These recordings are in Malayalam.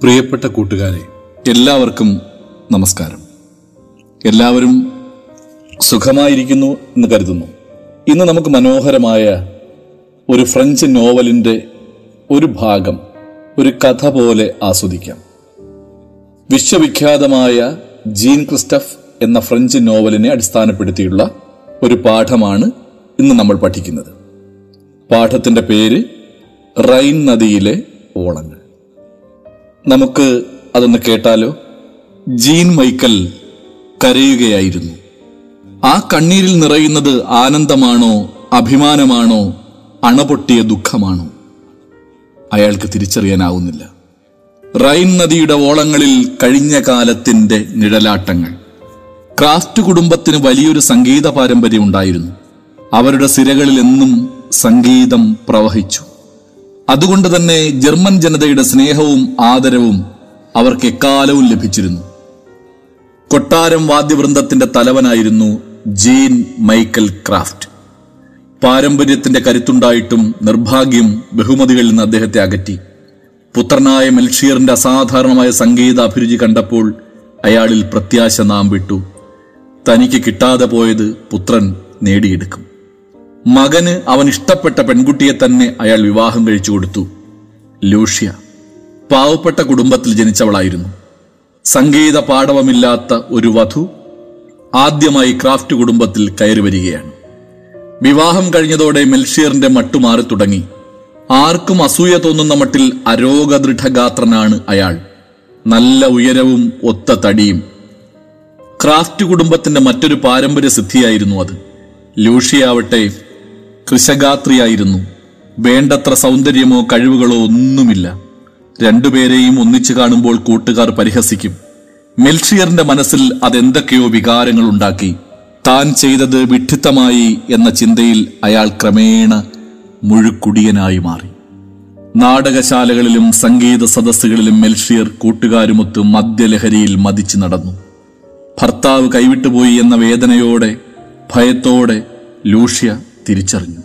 പ്രിയപ്പെട്ട കൂട്ടുകാരെ എല്ലാവർക്കും നമസ്കാരം. എല്ലാവരും സുഖമായിരിക്കുന്നു എന്ന് കരുതുന്നു. ഇന്ന് നമുക്ക് മനോഹരമായ ഒരു ഫ്രഞ്ച് നോവലിന്റെ ഒരു ഭാഗം ഒരു കഥ പോലെ ആസ്വദിക്കാം. വിശ്വവിഖ്യാതമായ ജീൻ ക്രിസ്റ്റഫ് എന്ന ഫ്രഞ്ച് നോവലിനെ അടിസ്ഥാനപ്പെടുത്തിയുള്ള ഒരു പാഠമാണ് ഇന്ന് നമ്മൾ പഠിക്കുന്നത്. പാഠത്തിന്റെ പേര് റൈൻ നദിയിലെ ഓളങ്ങൾ. നമുക്ക് അതൊന്ന് കേട്ടാലോ? ജീൻ മൈക്കൽ കരയുകയായിരുന്നു. ആ കണ്ണീരിൽ നിറയുന്നത് ആനന്ദമാണോ അഭിമാനമാണോ അണപൊട്ടിയ ദുഃഖമാണോ? അയാൾക്ക് തിരിച്ചറിയാനാവുന്നില്ല. റൈൻ നദിയുടെ ഓളങ്ങളിൽ കഴിഞ്ഞ കാലത്തിന്റെ നിഴലാട്ടങ്ങൾ. ക്രാഫ്റ്റ് കുടുംബത്തിന് വലിയൊരു സംഗീത പാരമ്പര്യം ഉണ്ടായിരുന്നു. അവരുടെ സിരകളിൽ എന്നും സംഗീതം പ്രവഹിച്ചു. അതുകൊണ്ട് തന്നെ ജർമ്മൻ ജനതയുടെ സ്നേഹവും ആദരവും അവർക്ക് എക്കാലവും ലഭിച്ചിരുന്നു. കൊട്ടാരം വാദ്യവൃന്ദത്തിന്റെ തലവനായിരുന്നു ജീൻ മൈക്കൽ ക്രാഫ്റ്റ്. പാരമ്പര്യത്തിന്റെ കരുത്തുണ്ടായിട്ടും നിർഭാഗ്യം ബഹുമതികളിൽ നിന്ന് അദ്ദേഹത്തെ അകറ്റി. പുത്രനായ മെൽഷിയറിന്റെ അസാധാരണമായ സംഗീത അഭിരുചി കണ്ടപ്പോൾ അയാളിൽ പ്രത്യാശ നാം വിട്ടു. തനിക്ക് കിട്ടാതെ പോയത് പുത്രൻ നേടിയെടുക്കും. മകന് അവൻ ഇഷ്ടപ്പെട്ട പെൺകുട്ടിയെ തന്നെ അയാൾ വിവാഹം കഴിച്ചു കൊടുത്തു. ലൂഷ്യ പാവപ്പെട്ട കുടുംബത്തിൽ ജനിച്ചവളായിരുന്നു. സംഗീത പാടവമില്ലാത്ത ഒരു വധു ആദ്യമായി ക്രാഫ്റ്റ് കുടുംബത്തിൽ കയറി വരികയാണ്. വിവാഹം കഴിഞ്ഞതോടെ മെൽഷിയറിന്റെ മട്ടു മാറി തുടങ്ങി. ആർക്കും അസൂയ തോന്നുന്ന മട്ടിൽ അരോഗദൃഢഗാത്രനാണ് അയാൾ. നല്ല ഉയരവും ഒത്ത തടിയും. ക്രാഫ്റ്റ് കുടുംബത്തിന്റെ മറ്റൊരു പാരമ്പര്യ സിദ്ധിയായിരുന്നു അത്. ലൂഷിയാവട്ടെ കൃശഗാത്രിയായിരുന്നു. വേണ്ടത്ര സൗന്ദര്യമോ കഴിവുകളോ ഒന്നുമില്ല. രണ്ടുപേരെയും ഒന്നിച്ചു കാണുമ്പോൾ കൂട്ടുകാർ പരിഹസിക്കും. മെൽഷിയറിന്റെ മനസ്സിൽ അതെന്തൊക്കെയോ വികാരങ്ങൾ ഉണ്ടാക്കി താൻ ചെയ്തത് വിഡ്ഢിത്തമായി എന്ന ചിന്തയിൽ അയാൾ ക്രമേണ മുഴുക്കുടിയനായി മാറി. നാടകശാലകളിലും സംഗീത സദസ്സുകളിലും മെൽഷിയർ കൂട്ടുകാരുമൊത്ത് മദ്യലഹരിയിൽ മതിച്ചു നടന്നു. ഭർത്താവ് കൈവിട്ടുപോയി എന്ന വേദനയോടെ ഭയത്തോടെ ലൂഷ്യ തിരിച്ചറിഞ്ഞു.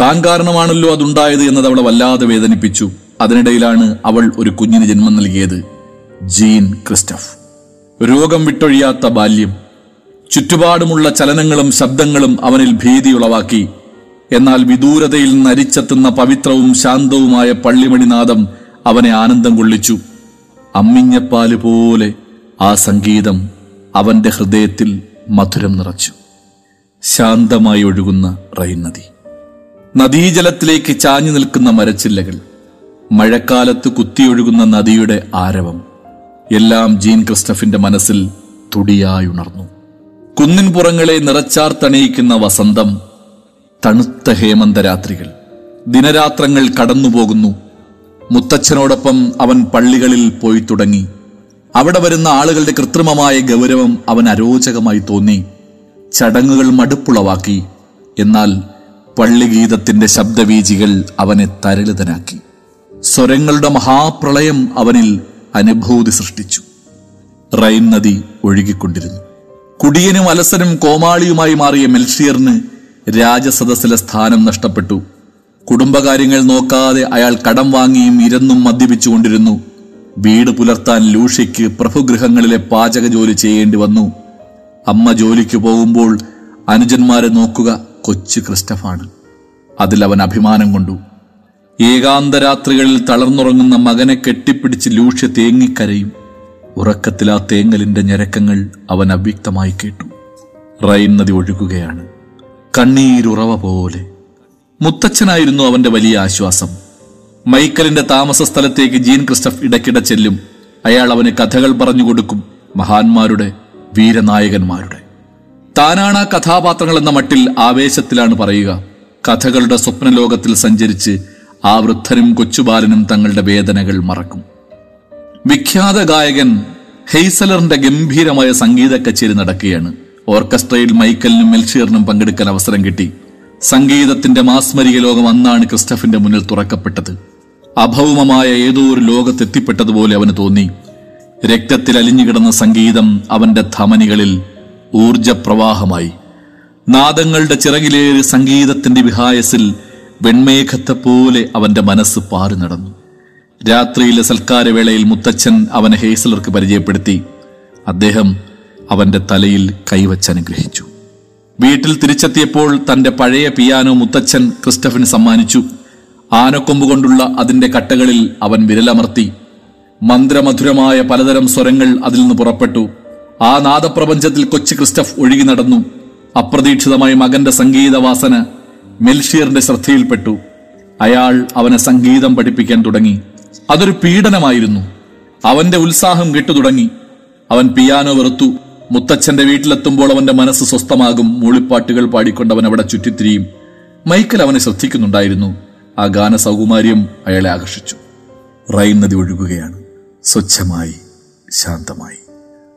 താൻ കാരണമാണല്ലോ അതുണ്ടായത് എന്നത് അവളെ വല്ലാതെ വേദനിപ്പിച്ചു. അതിനിടയിലാണ് അവൾ ഒരു കുഞ്ഞിന് ജന്മം നൽകിയത്. Jean Christophe. രോഗം വിട്ടൊഴിയാത്ത ബാല്യം. ചുറ്റുപാടുമുള്ള ചലനങ്ങളും ശബ്ദങ്ങളും അവനിൽ ഭീതി ഉളവാക്കി. എന്നാൽ വിദൂരതയിൽ നിന്ന് അരിച്ചെത്തുന്ന പവിത്രവും ശാന്തവുമായ പള്ളിമണിനാദം അവനെ ആനന്ദം കൊള്ളിച്ചു. അമ്മിഞ്ഞപ്പാൽ പോലെ ആ സംഗീതം അവന്റെ ഹൃദയത്തിൽ മധുരം നിറച്ചു. ശാന്തമായി ഒഴുകുന്ന റൈൻ നദി. നദീജലത്തിലേക്ക് ചാഞ്ഞു നിൽക്കുന്ന മരച്ചില്ലകൾ മഴക്കാലത്ത് കുത്തിയൊഴുകുന്ന നദിയുടെ ആരവം എല്ലാം ജീൻ ക്രിസ്റ്റഫിന്റെ മനസ്സിൽ തുടിയായി ഉണർന്നു. കുന്നിൻ പുറങ്ങളെ നിറച്ചാർത്തണിയിക്കുന്ന വസന്തം തണുത്ത ഹേമന്തരാത്രികൾ ദിനരാത്രങ്ങൾ കടന്നുപോകുന്നു. മുത്തച്ഛനോടൊപ്പം അവൻ പള്ളികളിൽ പോയി തുടങ്ങി. അവിടെ വരുന്ന ആളുകളുടെ കൃത്രിമമായ ഗൗരവം അവൻ അരോചകമായി തോന്നി. ചടങ്ങുകൾ മടുപ്പുളവാക്കി. എന്നാൽ പള്ളിഗീതത്തിന്റെ ശബ്ദവീചികൾ അവനെ തരളിതനാക്കി. സ്വരങ്ങളുടെ മഹാപ്രളയം അവനിൽ അനുഭൂതി സൃഷ്ടിച്ചു. റൈൻ നദി ഒഴുകിക്കൊണ്ടിരുന്നു. കുടിയനും അലസനും കോമാളിയുമായി മാറിയ മെൽഷിയറിന് രാജസദസ്സിലെ സ്ഥാനം നഷ്ടപ്പെട്ടു. കുടുംബകാര്യങ്ങൾ നോക്കാതെ അയാൾ കടം വാങ്ങിയും ഇരന്നും മദ്യപിച്ചുകൊണ്ടിരുന്നു. വീട് പുലർത്താൻ ലൂഷിക്ക് പ്രഭുഗൃഹങ്ങളിലെ പാചക ജോലി ചെയ്യേണ്ടി വന്നു. അമ്മ ജോലിക്ക് പോകുമ്പോൾ അനുജന്മാരെ നോക്കുക കൊച്ചു ക്രിസ്റ്റഫാണ്. അതിൽ അവൻ അഭിമാനം കൊണ്ടു. ഏകാന്തരാത്രികളിൽ തളർന്നുറങ്ങുന്ന മകനെ കെട്ടിപ്പിടിച്ച് ലൂഷ്യ തേങ്ങിക്കരയും. ഉറക്കത്തിൽ ആ തേങ്ങലിന്റെ ഞരക്കങ്ങൾ അവൻ അവ്യക്തമായി കേട്ടു. റൈൻ നദി ഒഴുകുകയാണ്. കണ്ണീരുറവ പോലെ. മുത്തച്ഛനായിരുന്നു അവന്റെ വലിയ ആശ്വാസം. മൈക്കലിന്റെ താമസ സ്ഥലത്തേക്ക് ജീൻ ക്രിസ്റ്റഫ് ഇടയ്ക്കിടെ ചെല്ലും. അയാൾ അവന് കഥകൾ പറഞ്ഞു കൊടുക്കും. മഹാന്മാരുടെ വീരനായകന്മാരുടെ. താനാണ് ആ കഥാപാത്രങ്ങൾ എന്ന മട്ടിൽ ആവേശത്തിലാണ് പറയുക. കഥകളുടെ സ്വപ്നലോകത്തിൽ സഞ്ചരിച്ച് ആ വൃദ്ധനും കൊച്ചുബാലനും തങ്ങളുടെ വേദനകൾ മറക്കും. വിഖ്യാത ഗായകൻ ഹെയ്സലറിന്റെ ഗംഭീരമായ സംഗീത കച്ചേരി നടക്കുകയാണ്. ഓർക്കസ്ട്രയിൽ മൈക്കലിനും മെൽഷീറിനും പങ്കെടുക്കാൻ അവസരം കിട്ടി. സംഗീതത്തിന്റെ മാസ്മരിക ലോകം അന്നാണ് ക്രിസ്റ്റഫിന്റെ മുന്നിൽ തുറക്കപ്പെട്ടത്. അഭൗമമായ ഏതോ ഒരു ലോകത്തെത്തിപ്പെട്ടതുപോലെ അവന് തോന്നി. രക്തത്തിൽ അലിഞ്ഞുകിടന്ന സംഗീതം അവന്റെ ധമനികളിൽ ഊർജപ്രവാഹമായി. നാദങ്ങളുടെ ചിറകിലേറി സംഗീതത്തിന്റെ വിഹായസിൽ വെൺമേഘത്തെപ്പോലെ അവന്റെ മനസ്സ് പാറി നടന്നു. രാത്രിയിലെ സൽക്കാരവേളയിൽ മുത്തച്ഛൻ അവനെ ഹേസലർക്ക് പരിചയപ്പെടുത്തി. അദ്ദേഹം അവന്റെ തലയിൽ കൈവച്ചനുഗ്രഹിച്ചു വീട്ടിൽ തിരിച്ചെത്തിയപ്പോൾ തന്റെ പഴയ പിയാനോ മുത്തച്ഛൻ ക്രിസ്റ്റഫിന് സമ്മാനിച്ചു. ആനക്കൊമ്പ് കൊണ്ടുള്ള അതിന്റെ കട്ടകളിൽ അവൻ വിരലമർത്തി മന്ത്രമധുരമായ പലതരം സ്വരങ്ങൾ അതിൽ നിന്ന് പുറപ്പെട്ടു. ആ നാദപ്രപഞ്ചത്തിൽ കൊച്ചു ക്രിസ്റ്റഫ് ഒഴുകി നടന്നു. അപ്രതീക്ഷിതമായി മകന്റെ സംഗീതവാസന മെൽഷിയറിന്റെ ശ്രദ്ധയിൽപ്പെട്ടു. അയാൾ അവനെ സംഗീതം പഠിപ്പിക്കാൻ തുടങ്ങി. അതൊരു പീഡനമായിരുന്നു. അവന്റെ ഉത്സാഹം കെട്ടു തുടങ്ങി. അവൻ പിയാനോ വെറുത്തു. മുത്തച്ഛന്റെ വീട്ടിലെത്തുമ്പോൾ അവന്റെ മനസ്സ് സ്വസ്ഥമാകും. മൂളിപ്പാട്ടുകൾ പാടിക്കൊണ്ട് അവൻ അവിടെ ചുറ്റിത്തിരിയും. മൈക്കൽ അവനെ ശ്രദ്ധിക്കുന്നുണ്ടായിരുന്നു. ആ ഗാന സൗകുമാര്യം അയാളെ ആകർഷിച്ചു. റൈൻ നദി ഒഴുകുകയാണ്. സ്വച്ഛമായി ശാന്തമായി.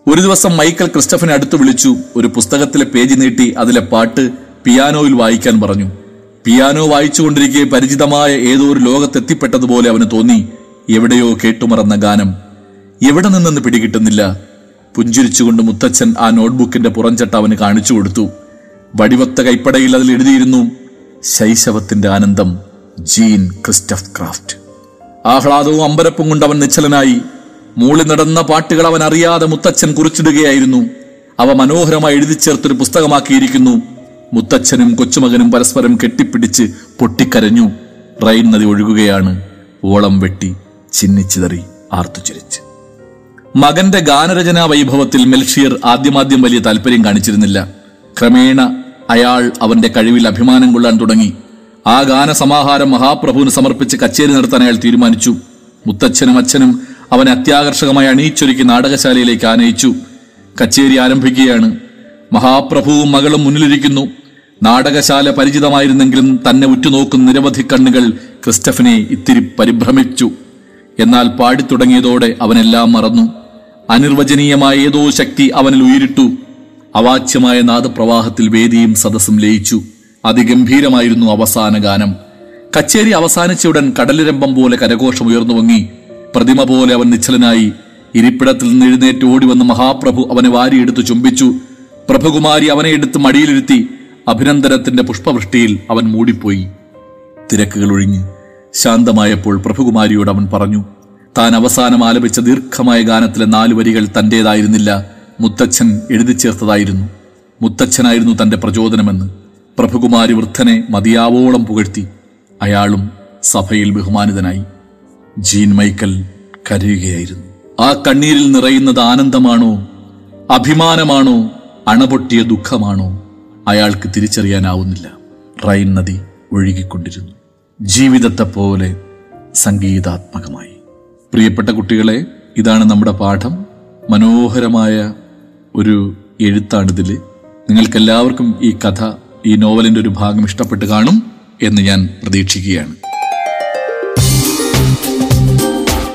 ഒരു ദിവസം മൈക്കൽ ക്രിസ്റ്റഫിനെ അടുത്ത് വിളിച്ചു ഒരു പുസ്തകത്തിലെ പേജ് നീട്ടി അതിലെ പാട്ട് പിയാനോയിൽ വായിക്കാൻ പറഞ്ഞു. പിയാനോ വായിച്ചുകൊണ്ടിരിക്കെ പരിചിതമായ ഏതോ ഒരു ലോകത്തെത്തിപ്പെട്ടതുപോലെ അവന് തോന്നി എവിടെയോ കേട്ടുമറന്ന ഗാനം. എവിടെ നിന്നെന്ന് പിടികിട്ടുന്നില്ല. പുഞ്ചിരിച്ചുകൊണ്ട് മുത്തച്ഛൻ ആ നോട്ട്ബുക്കിന്റെ പുറംചട്ട അവന് കാണിച്ചു കൊടുത്തു. വടിവത്ത കൈപ്പടയിൽ അതിൽ എഴുതിയിരുന്നു ശൈശവത്തിന്റെ ആനന്ദം ജീൻ ക്രിസ്റ്റഫ് ക്രാഫ്റ്റ്. ആഹ്ലാദവും അമ്പരപ്പും കൊണ്ട് അവൻ നിശ്ചലനായി. മൂളി നടന്ന പാട്ടുകൾ അവൻ അറിയാതെ മുത്തച്ഛൻ കുറിച്ചിടുകയായിരുന്നു. അവ മനോഹരമായി എഴുതി ചേർത്തൊരു പുസ്തകമാക്കിയിരിക്കുന്നു. മുത്തച്ഛനും കൊച്ചുമകനും പരസ്പരം കെട്ടിപ്പിടിച്ച് പൊട്ടിക്കരഞ്ഞു. റൈൻ നദി ഒഴുകുകയാണ്. ഓളം വെട്ടി ചിന്നിച്ചിതറി ആർത്തുചിരിച്ച്. മകന്റെ ഗാനരചനാ വൈഭവത്തിൽ മെൽഷിയർ ആദ്യമാദ്യം വലിയ താല്പര്യം കാണിച്ചിരുന്നില്ല. ക്രമേണ അയാൾ അവന്റെ കഴിവിൽ അഭിമാനം കൊള്ളാൻ തുടങ്ങി. ആ ഗാനസമാഹാരം മഹാപ്രഭുവിന് സമർപ്പിച്ച് കച്ചേരി നടത്താൻ അയാൾ തീരുമാനിച്ചു. മുത്തച്ഛനും അച്ഛനും അവനെ അത്യാകർഷകമായി അണിയിച്ചൊരുക്കി നാടകശാലയിലേക്ക് ആനയിച്ചു. കച്ചേരി ആരംഭിക്കുകയാണ്. മഹാപ്രഭുവും മകളും മുന്നിലിരിക്കുന്നു. നാടകശാല പരിചിതമായിരുന്നെങ്കിലും തന്നെ ഉറ്റുനോക്കുന്ന നിരവധി കണ്ണുകൾ ക്രിസ്റ്റഫിനെ ഇത്തിരി പരിഭ്രമിച്ചു. എന്നാൽ പാടിത്തുടങ്ങിയതോടെ അവനെല്ലാം മറന്നു. അനിർവചനീയമായ ഏതോ ശക്തി അവനിൽ ഉയരിട്ടു. അവാച്യമായ നാദപ്രവാഹത്തിൽ വേദിയും സദസ്സും ലയിച്ചു. അതിഗംഭീരമായിരുന്നു അവസാന ഗാനം കച്ചേരി അവസാനിച്ചയുടൻ കടലിരമ്പം പോലെ കരഘോഷം ഉയർന്നു പൊങ്ങി പ്രതിമ പോലെ അവൻ നിശ്ചലനായി ഇരിപ്പിടത്തിൽ നിന്ന് എഴുന്നേറ്റ് ഓടി വന്ന മഹാപ്രഭു അവനെ വാരിയെടുത്ത് ചുംബിച്ചു. പ്രഭുകുമാരി അവനെ എടുത്ത് മടിയിലിരുത്തി അഭിനന്ദനത്തിന്റെ പുഷ്പവൃഷ്ടിയിൽ അവൻ മൂടിപ്പോയി. തിരക്കുകൾ ഒഴിഞ്ഞ് ശാന്തമായപ്പോൾ പ്രഭുകുമാരിയോട് അവൻ പറഞ്ഞു താൻ അവസാനം ആലപിച്ച ദീർഘമായ ഗാനത്തിലെ നാല് വരികൾ തന്റേതായിരുന്നില്ല. മുത്തച്ഛൻ എഴുതി ചേർത്തതായിരുന്നു. മുത്തച്ഛനായിരുന്നു തന്റെ പ്രചോദനമെന്ന്. പ്രഭുകുമാരി വൃദ്ധനെ മതിയാവോളം പുകഴ്ത്തി. അയാളും സഭയിൽ ബഹുമാനിതനായി. ജീൻ മൈക്കൽ കരയുകയായിരുന്നു. ആ കണ്ണീരിൽ നിറയുന്നത് ആനന്ദമാണോ? അഭിമാനമാണോ? അണപൊട്ടിയ ദുഃഖമാണോ? അയാൾക്ക് തിരിച്ചറിയാനാവുന്നില്ല. റൈൻ നദി ഒഴുകിക്കൊണ്ടിരുന്നു. ജീവിതത്തെ പോലെ സംഗീതാത്മകമായി. പ്രിയപ്പെട്ട കുട്ടികളെ ഇതാണ് നമ്മുടെ പാഠം. മനോഹരമായ ഒരു എഴുത്താണിതിൽ നിങ്ങൾക്കെല്ലാവർക്കും ഈ കഥ ഈ നോവലിന്റെ ഒരു ഭാഗം ഇഷ്ടപ്പെട്ട് കാണും എന്ന് ഞാൻ പ്രതീക്ഷിക്കുകയാണ്.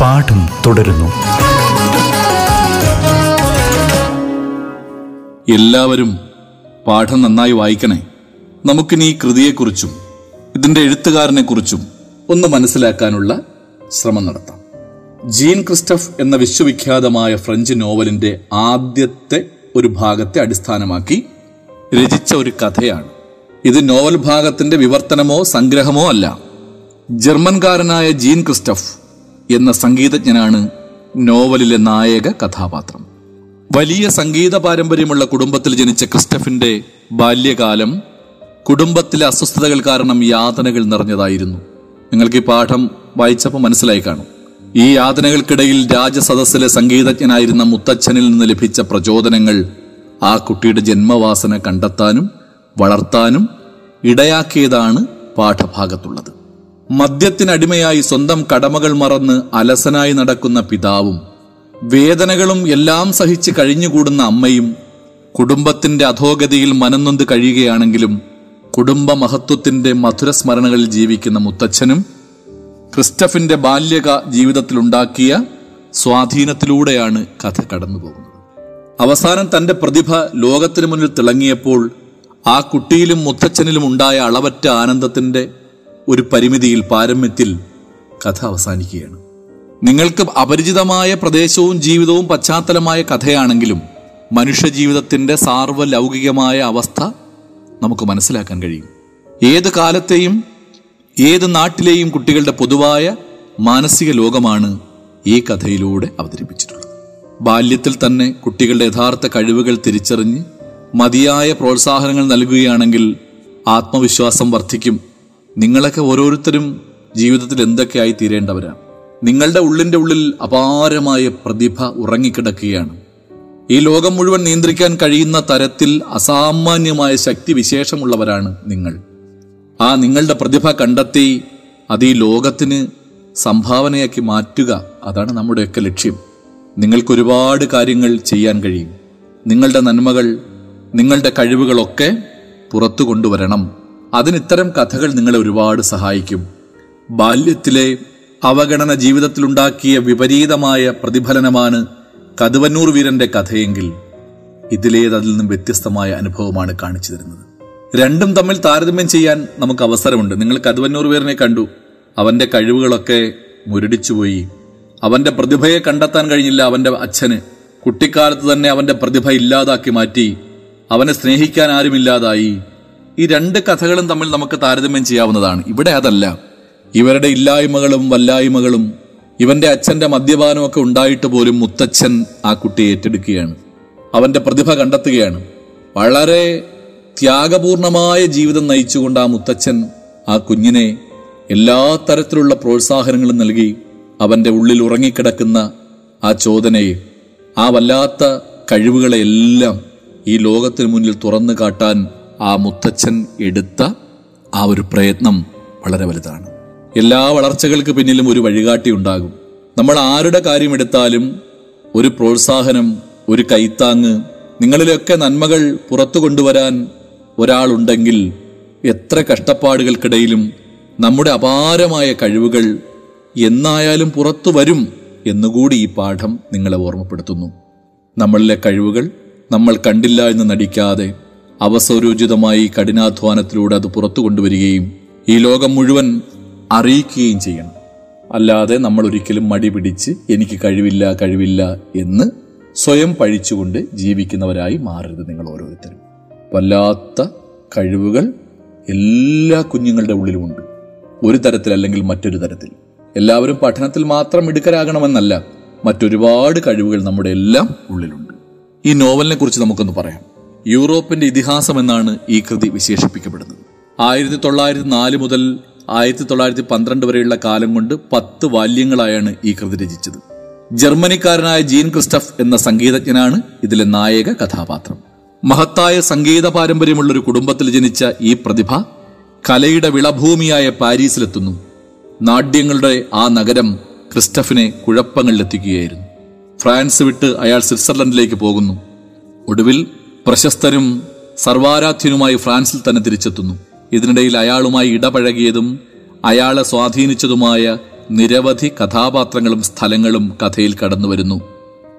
പാഠം തുടരുന്നു. എല്ലാവരും പാഠം നന്നായി വായിക്കണേ. നമുക്കിനി കൃതിയെക്കുറിച്ചും ഇതിന്റെ എഴുത്തുകാരനെക്കുറിച്ചും ഒന്ന് മനസ്സിലാക്കാനുള്ള ശ്രമം നടത്താം. ജീൻ ക്രിസ്റ്റഫ് എന്ന വിശ്വവിഖ്യാതമായ ഫ്രഞ്ച് നോവലിന്റെ ആദ്യത്തെ ഒരു ഭാഗത്തെ അടിസ്ഥാനമാക്കി രചിച്ച ഒരു കഥയാണ്. ഇത് നോവൽ ഭാഗത്തിന്റെ വിവർത്തനമോ സംഗ്രഹമോ അല്ല. ജർമ്മൻകാരനായ ജീൻ ക്രിസ്റ്റഫ് എന്ന സംഗീതജ്ഞനാണ് നോവലിലെ നായക കഥാപാത്രം. വലിയ സംഗീത പാരമ്പര്യമുള്ള കുടുംബത്തിൽ ജനിച്ച ക്രിസ്റ്റഫിന്റെ ബാല്യകാലം കുടുംബത്തിലെ അസ്വസ്ഥതകൾ കാരണം യാതനകൾ നിറഞ്ഞതായിരുന്നു. നിങ്ങൾക്ക് ഈ പാഠം വായിച്ചപ്പോൾ മനസ്സിലായി കാണും. ഈ യാതനകൾക്കിടയിൽ രാജസദസ്സിലെ സംഗീതജ്ഞനായിരുന്ന മുത്തച്ഛനിൽ നിന്ന് ലഭിച്ച പ്രചോദനങ്ങൾ ആ കുട്ടിയുടെ ജന്മവാസന കണ്ടെത്താനും വളർത്താനും ഇടയാക്കിയതാണ് പാഠഭാഗത്തുള്ളത്. മദ്യത്തിനടിമയായി സ്വന്തം കടമകൾ മറന്ന് അലസനായി നടക്കുന്ന പിതാവും വേദനകളും എല്ലാം സഹിച്ച് കഴിഞ്ഞുകൂടുന്ന അമ്മയും കുടുംബത്തിന്റെ അധോഗതിയിൽ മനംനൊന്ത് കഴിയുകയാണെങ്കിലും കുടുംബ മഹത്വത്തിന്റെ മധുരസ്മരണകളിൽ ജീവിക്കുന്ന മുത്തച്ഛനും ക്രിസ്റ്റഫിന്റെ ബാല്യക ജീവിതത്തിലുണ്ടാക്കിയ സ്വാധീനത്തിലൂടെയാണ് കഥ കടന്നുപോകുന്നത്. അവസാനം തന്റെ പ്രതിഭ ലോകത്തിനു മുന്നിൽ തിളങ്ങിയപ്പോൾ ആ കുട്ടിയിലും മുത്തച്ഛനിലും ഉണ്ടായ അളവറ്റ ആനന്ദത്തിന്റെ ഒരു പരിമിതിയിൽ പാരമ്യത്തിൽ കഥ അവസാനിക്കുകയാണ്. നിങ്ങൾക്ക് അപരിചിതമായ പ്രദേശവും ജീവിതവും പശ്ചാത്തലമായ കഥയാണെങ്കിലും മനുഷ്യജീവിതത്തിന്റെ സാർവലൗകികമായ അവസ്ഥ നമുക്ക് മനസ്സിലാക്കാൻ കഴിയും. ഏത് കാലത്തെയും ഏത് നാട്ടിലെയും കുട്ടികളുടെ പൊതുവായ മാനസിക ലോകമാണ് ഈ കഥയിലൂടെ അവതരിപ്പിച്ചിട്ടുള്ളത്. ബാല്യത്തിൽ തന്നെ കുട്ടികളുടെ യഥാർത്ഥ കഴിവുകൾ തിരിച്ചറിഞ്ഞ് മതിയായ പ്രോത്സാഹനങ്ങൾ നൽകുകയാണെങ്കിൽ ആത്മവിശ്വാസം വർദ്ധിക്കും. നിങ്ങളൊക്കെ ഓരോരുത്തരും ജീവിതത്തിൽ എന്തൊക്കെയായി തീരേണ്ടവരാണ് നിങ്ങളുടെ ഉള്ളിന്റെ ഉള്ളിൽ അപാരമായ പ്രതിഭ ഉറങ്ങിക്കിടക്കുകയാണ്. ഈ ലോകം മുഴുവൻ നിയന്ത്രിക്കാൻ കഴിയുന്ന തരത്തിൽ അസാമാന്യമായ ശക്തി വിശേഷമുള്ളവരാണ് നിങ്ങൾ. ആ നിങ്ങളുടെ പ്രതിഭ കണ്ടെത്തി അത് ഈ ലോകത്തിന് സംഭാവനയാക്കി മാറ്റുക അതാണ് നമ്മുടെയൊക്കെ ലക്ഷ്യം. നിങ്ങൾക്ക് ഒരുപാട് കാര്യങ്ങൾ ചെയ്യാൻ കഴിയും. നിങ്ങളുടെ നന്മകൾ നിങ്ങളുടെ കഴിവുകളൊക്കെ പുറത്തു കൊണ്ടുവരണം. അതിന് ഇത്തരം കഥകൾ നിങ്ങളെ ഒരുപാട് സഹായിക്കും. ബാല്യത്തിലെ അവഗണന ജീവിതത്തിലുണ്ടാക്കിയ വിപരീതമായ പ്രതിഫലനമാണ് കതുവന്നൂർ വീരന്റെ കഥയെങ്കിൽ ഇതിലേത് അതിൽ നിന്നും വ്യത്യസ്തമായ അനുഭവമാണ് കാണിച്ചു തരുന്നത്. രണ്ടും തമ്മിൽ താരതമ്യം ചെയ്യാൻ നമുക്ക് അവസരമുണ്ട്. നിങ്ങൾ കതുവന്നൂർ വീരനെ കണ്ടു. അവന്റെ കഴിവുകളൊക്കെ മുരടിച്ചുപോയി അവന്റെ പ്രതിഭയെ കണ്ടെത്താൻ കഴിഞ്ഞില്ല അവന്റെ അച്ഛന്. കുട്ടിക്കാലത്ത് തന്നെ അവന്റെ പ്രതിഭ ഇല്ലാതാക്കി മാറ്റി. അവനെ സ്നേഹിക്കാൻ ആരുമില്ലാതായി. ഈ രണ്ട് കഥകളും തമ്മിൽ നമുക്ക് താരതമ്യം ചെയ്യാവുന്നതാണ്. ഇവിടെ അതല്ല. ഇവരുടെ ഇല്ലായ്മകളും വല്ലായ്മകളും ഇവന്റെ അച്ഛന്റെ മദ്യപാനം ഒക്കെ ഉണ്ടായിട്ട് പോലും മുത്തച്ഛൻ ആ കുട്ടിയെ ഏറ്റെടുക്കുകയാണ്. അവന്റെ പ്രതിഭ കണ്ടെത്തുകയാണ്. വളരെ ത്യാഗപൂർണമായ ജീവിതം നയിച്ചുകൊണ്ട് ആ മുത്തച്ഛൻ ആ കുഞ്ഞിനെ എല്ലാ തരത്തിലുള്ള പ്രോത്സാഹനങ്ങളും നൽകി അവന്റെ ഉള്ളിൽ ഉറങ്ങിക്കിടക്കുന്ന ആ ചോദനയെ ആ വല്ലാത്ത കഴിവുകളെയെല്ലാം ഈ ലോകത്തിന് മുന്നിൽ തുറന്നു കാട്ടാൻ ആ മുത്തച്ഛൻ എടുത്ത ആ ഒരു പ്രയത്നം വളരെ വലുതാണ്. എല്ലാ വളർച്ചകൾക്ക് പിന്നിലും ഒരു വഴികാട്ടി ഉണ്ടാകും. നമ്മൾ ആരുടെ കാര്യം എടുത്താലും ഒരു പ്രോത്സാഹനം ഒരു കൈത്താങ്ങ് നിങ്ങളിലൊക്കെ നന്മകൾ പുറത്തു കൊണ്ടുവരാൻ ഒരാളുണ്ടെങ്കിൽ എത്ര കഷ്ടപ്പാടുകൾക്കിടയിലും നമ്മുടെ അപാരമായ കഴിവുകൾ എന്നായാലും പുറത്തു വരും എന്നുകൂടി ഈ പാഠം നിങ്ങളെ ഓർമ്മപ്പെടുത്തുന്നു. നമ്മളിലെ കഴിവുകൾ നമ്മൾ കണ്ടില്ല എന്ന് നടിക്കാതെ അവസരോചിതമായി കഠിനാധ്വാനത്തിലൂടെ അത് പുറത്തു കൊണ്ടുവരികയും ഈ ലോകം മുഴുവൻ അറിയിക്കുകയും ചെയ്യണം. അല്ലാതെ നമ്മൾ ഒരിക്കലും മടി പിടിച്ച് എനിക്ക് കഴിവില്ല കഴിവില്ല എന്ന് സ്വയം പഴിച്ചുകൊണ്ട് ജീവിക്കുന്നവരായി മാറരുത് നിങ്ങൾ ഓരോരുത്തരും. വല്ലാത്ത കഴിവുകൾ എല്ലാ കുഞ്ഞുങ്ങളുടെ ഉള്ളിലുമുണ്ട് ഒരു തരത്തിൽ അല്ലെങ്കിൽ മറ്റൊരു തരത്തിൽ. എല്ലാവരും പഠനത്തിൽ മാത്രം മിടുക്കരാകണമെന്നല്ല മറ്റൊരുപാട് കഴിവുകൾ നമ്മുടെ എല്ലാം ഉള്ളിലുണ്ട്. ഈ നോവലിനെ കുറിച്ച് നമുക്കൊന്ന് പറയാം. യൂറോപ്പിന്റെ ഇതിഹാസം എന്നാണ് ഈ കൃതി വിശേഷിപ്പിക്കപ്പെടുന്നത്. ആയിരത്തി തൊള്ളായിരത്തി നാല് മുതൽ ആയിരത്തി തൊള്ളായിരത്തി പന്ത്രണ്ട് വരെയുള്ള കാലം കൊണ്ട് പത്ത് വാല്യങ്ങളായാണ് ഈ കൃതി രചിച്ചത്. ജർമ്മനിക്കാരനായ ജീൻ ക്രിസ്റ്റഫ് എന്ന സംഗീതജ്ഞനാണ് ഇതിലെ നായക കഥാപാത്രം. മഹത്തായ സംഗീത പാരമ്പര്യമുള്ള ഒരു കുടുംബത്തിൽ ജനിച്ച ഈ പ്രതിഭ കലയുടെ വിളഭൂമിയായ പാരീസിലെത്തുന്നു. നാട്യങ്ങളുടെ ആ നഗരം ക്രിസ്റ്റഫിനെ കുഴപ്പങ്ങളിലെത്തിക്കുകയായിരുന്നു. ഫ്രാൻസ് വിട്ട് അയാൾ സ്വിറ്റ്സർലൻഡിലേക്ക് പോകുന്നു. ഒടുവിൽ പ്രശസ്തരും സർവാരാധ്യനുമായി ഫ്രാൻസിൽ തന്നെ തിരിച്ചെത്തുന്നു. ഇതിനിടയിൽ അയാളുമായി ഇടപഴകിയതും അയാളെ സ്വാധീനിച്ചതുമായ നിരവധി കഥാപാത്രങ്ങളും സ്ഥലങ്ങളും കഥയിൽ കടന്നുവരുന്നു.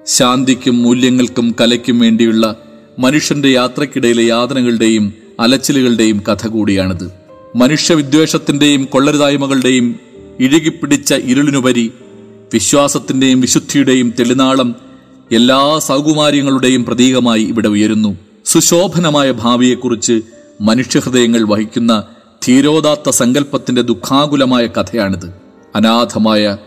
ശാന്തിക്കും മൂല്യങ്ങൾക്കും കലയ്ക്കും വേണ്ടിയുള്ള മനുഷ്യന്റെ യാത്രക്കിടയിലെ യാതനകളുടെയും അലച്ചിലുകളുടെയും കഥ കൂടിയാണിത്. മനുഷ്യവിദ്വേഷത്തിന്റെയും കൊള്ളരുതായ്മകളുടെയും ഇഴുകിപ്പിടിച്ച ഇരുളിനുപരി വിശ്വാസത്തിന്റെയും വിശുദ്ധിയുടെയും തെളിനാളം എല്ലാ സൗകുമാര്യങ്ങളുടെയും പ്രതീകമായി ഇവിടെ ഉയരുന്നു. സുശോഭനമായ ഭാവിയെക്കുറിച്ച് മനുഷ്യഹൃദയങ്ങൾ വഹിക്കുന്ന ധീരോദാത്ത സങ്കല്പത്തിന്റെ ദുഃഖാകുലമായ കഥയാണിത്. അനാഥമായ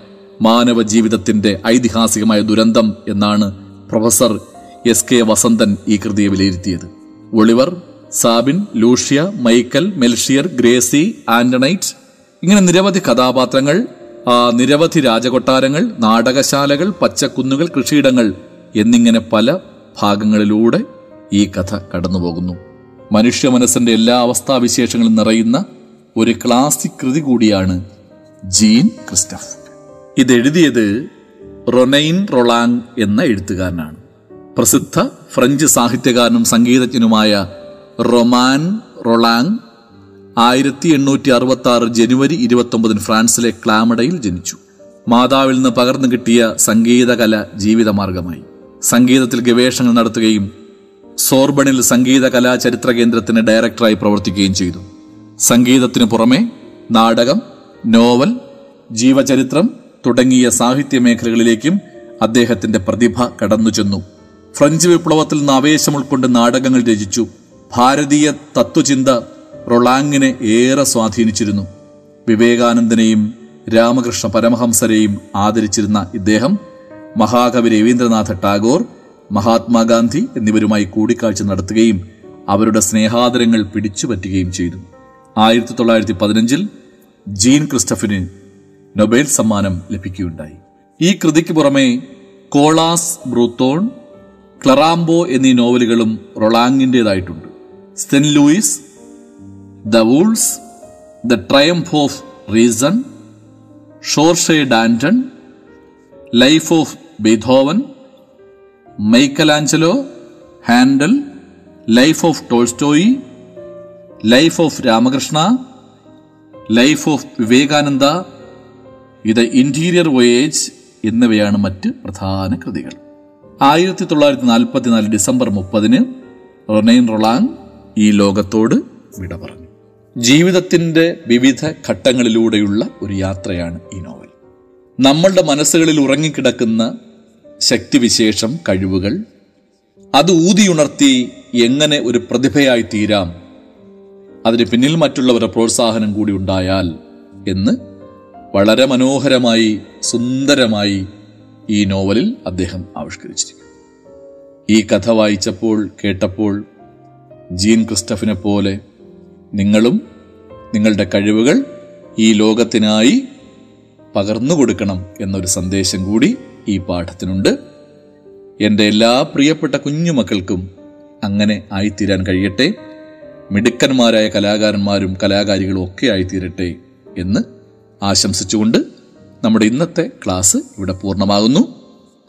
മാനവ ജീവിതത്തിന്റെ ഐതിഹാസികമായ ദുരന്തം എന്നാണ് പ്രൊഫസർ എസ് കെ വസന്തൻ ഈ കൃതിയെ വിലയിരുത്തിയത്. Olivier Sabine Louisa Michel Melchior Gracie Antoinette ഇങ്ങനെ നിരവധി കഥാപാത്രങ്ങൾ നിരവധി രാജകൊട്ടാരങ്ങൾ നാടകശാലകൾ പച്ചക്കുന്നുകൾ കൃഷിയിടങ്ങൾ എന്നിങ്ങനെ പല ഭാഗങ്ങളിലൂടെ ഈ കഥ കടന്നുപോകുന്നു. മനുഷ്യ മനസ്സിന്റെ എല്ലാ അവസ്ഥാവിശേഷങ്ങളും നിറയുന്ന ഒരു ക്ലാസിക് കൃതി കൂടിയാണ് ജീൻ ക്രിസ്റ്റഫ്. ഇത് ഇതെഴുതിയത് റൊനൈൻ റൊളാങ് എന്ന എഴുത്തുകാരനാണ്. പ്രസിദ്ധ ഫ്രഞ്ച് സാഹിത്യകാരനും സംഗീതജ്ഞനുമായ റൊമാൻ റൊളാങ് ആയിരത്തി എണ്ണൂറ്റി അറുപത്തി ആറ് ജനുവരി ഇരുപത്തി ഒമ്പതിന് ഫ്രാൻസിലെ ക്ലാമഡയിൽ ജനിച്ചു. മാതാവിൽ നിന്ന് പകർന്നു കിട്ടിയ സംഗീതകല ജീവിതമാർഗമായി. സംഗീതത്തിൽ ഗവേഷണങ്ങൾ നടത്തുകയും സോർബണിൽ സംഗീത കലാചരിത്ര കേന്ദ്രത്തിന് ഡയറക്ടറായി പ്രവർത്തിക്കുകയും ചെയ്തു. സംഗീതത്തിനു പുറമെ നാടകം നോവൽ ജീവചരിത്രം തുടങ്ങിയ സാഹിത്യ മേഖലകളിലേക്കും അദ്ദേഹത്തിന്റെ പ്രതിഭ കടന്നു ചെന്നു ഫ്രഞ്ച് വിപ്ലവത്തിൽ നിന്ന് ആവേശം ഉൾക്കൊണ്ട് നാടകങ്ങൾ രചിച്ചു. ഭാരതീയ തത്വചിന്ത റൊളാങ്ങിനെ ഏറെ സ്വാധീനിച്ചിരുന്നു. വിവേകാനന്ദനെയും രാമകൃഷ്ണ പരമഹംസരെയും ആദരിച്ചിരുന്ന ഇദ്ദേഹം മഹാകവി രവീന്ദ്രനാഥ ടാഗോർ മഹാത്മാഗാന്ധി എന്നിവരുമായി കൂടിക്കാഴ്ച നടത്തുകയും അവരുടെ സ്നേഹാദരങ്ങൾ പിടിച്ചുപറ്റുകയും ചെയ്തു. ആയിരത്തി തൊള്ളായിരത്തി പതിനഞ്ചിൽ ജീൻ ക്രിസ്റ്റഫിന് നൊബേൽ സമ്മാനം ലഭിക്കുകയുണ്ടായി. ഈ കൃതിക്ക് പുറമെ കോളാസ് ബ്രൂത്തോൺ ക്ലറാംബോ എന്നീ നോവലുകളും റൊളാങ്ങിന്റെതായിട്ടുണ്ട് Saint Louis the wolves the triumph of reason Georges Danton life of Beethoven Michelangelo Handel life of Tolstoy life of Ramakrishna life of Vivekananda ഇത് ഇന്റീരിയർ വോയേജ് എന്നിവയാണ് മറ്റ് പ്രധാന കൃതികൾ. ആയിരത്തി തൊള്ളായിരത്തി നാൽപ്പത്തിനാല് ഡിസംബർ മുപ്പതിന് റൊനൈൻ റൊളാങ് ഈ ലോകത്തോട് വിട പറഞ്ഞു. ജീവിതത്തിന്റെ വിവിധ ഘട്ടങ്ങളിലൂടെയുള്ള ഒരു യാത്രയാണ് ഈ നോവൽ. നമ്മളുടെ മനസ്സുകളിൽ ഉറങ്ങിക്കിടക്കുന്ന ശക്തിവിശേഷം കഴിവുകൾ. അത് ഊതിയുണർത്തി എങ്ങനെ ഒരു പ്രതിഭയായി തീരാം. അതിന് പിന്നിൽ മറ്റുള്ളവരുടെ പ്രോത്സാഹനം കൂടി ഉണ്ടായാൽ എന്ന് വളരെ മനോഹരമായി സുന്ദരമായി ഈ നോവലിൽ അദ്ദേഹം ആവിഷ്കരിച്ചിരിക്കുന്നു. ഈ കഥ വായിച്ചപ്പോൾ കേട്ടപ്പോൾ ജീൻ ക്രിസ്റ്റഫിനെ പോലെ നിങ്ങളും നിങ്ങളുടെ കഴിവുകൾ ഈ ലോകത്തിനായി പകർന്നു കൊടുക്കണം എന്നൊരു സന്ദേശം കൂടി ഈ പാഠത്തിനുണ്ട്. എന്റെ എല്ലാ പ്രിയപ്പെട്ട കുഞ്ഞുമക്കൾക്കും അങ്ങനെ ആയിത്തീരാൻ കഴിയട്ടെ. മിടുക്കന്മാരായ കലാകാരന്മാരും കലാകാരികളും ഒക്കെ ആയിത്തീരട്ടെ എന്ന് ആശംസിച്ചുകൊണ്ട് നമ്മുടെ ഇന്നത്തെ ക്ലാസ് ഇവിടെ പൂർണമാകുന്നു.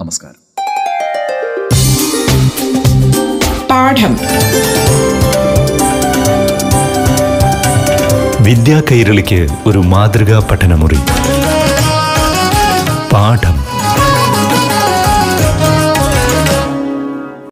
നമസ്കാരം. പാഠം. വിദ്യാ കൈരളിക്ക് ഒരു മാതൃകാ പഠനമുറി. പാഠം.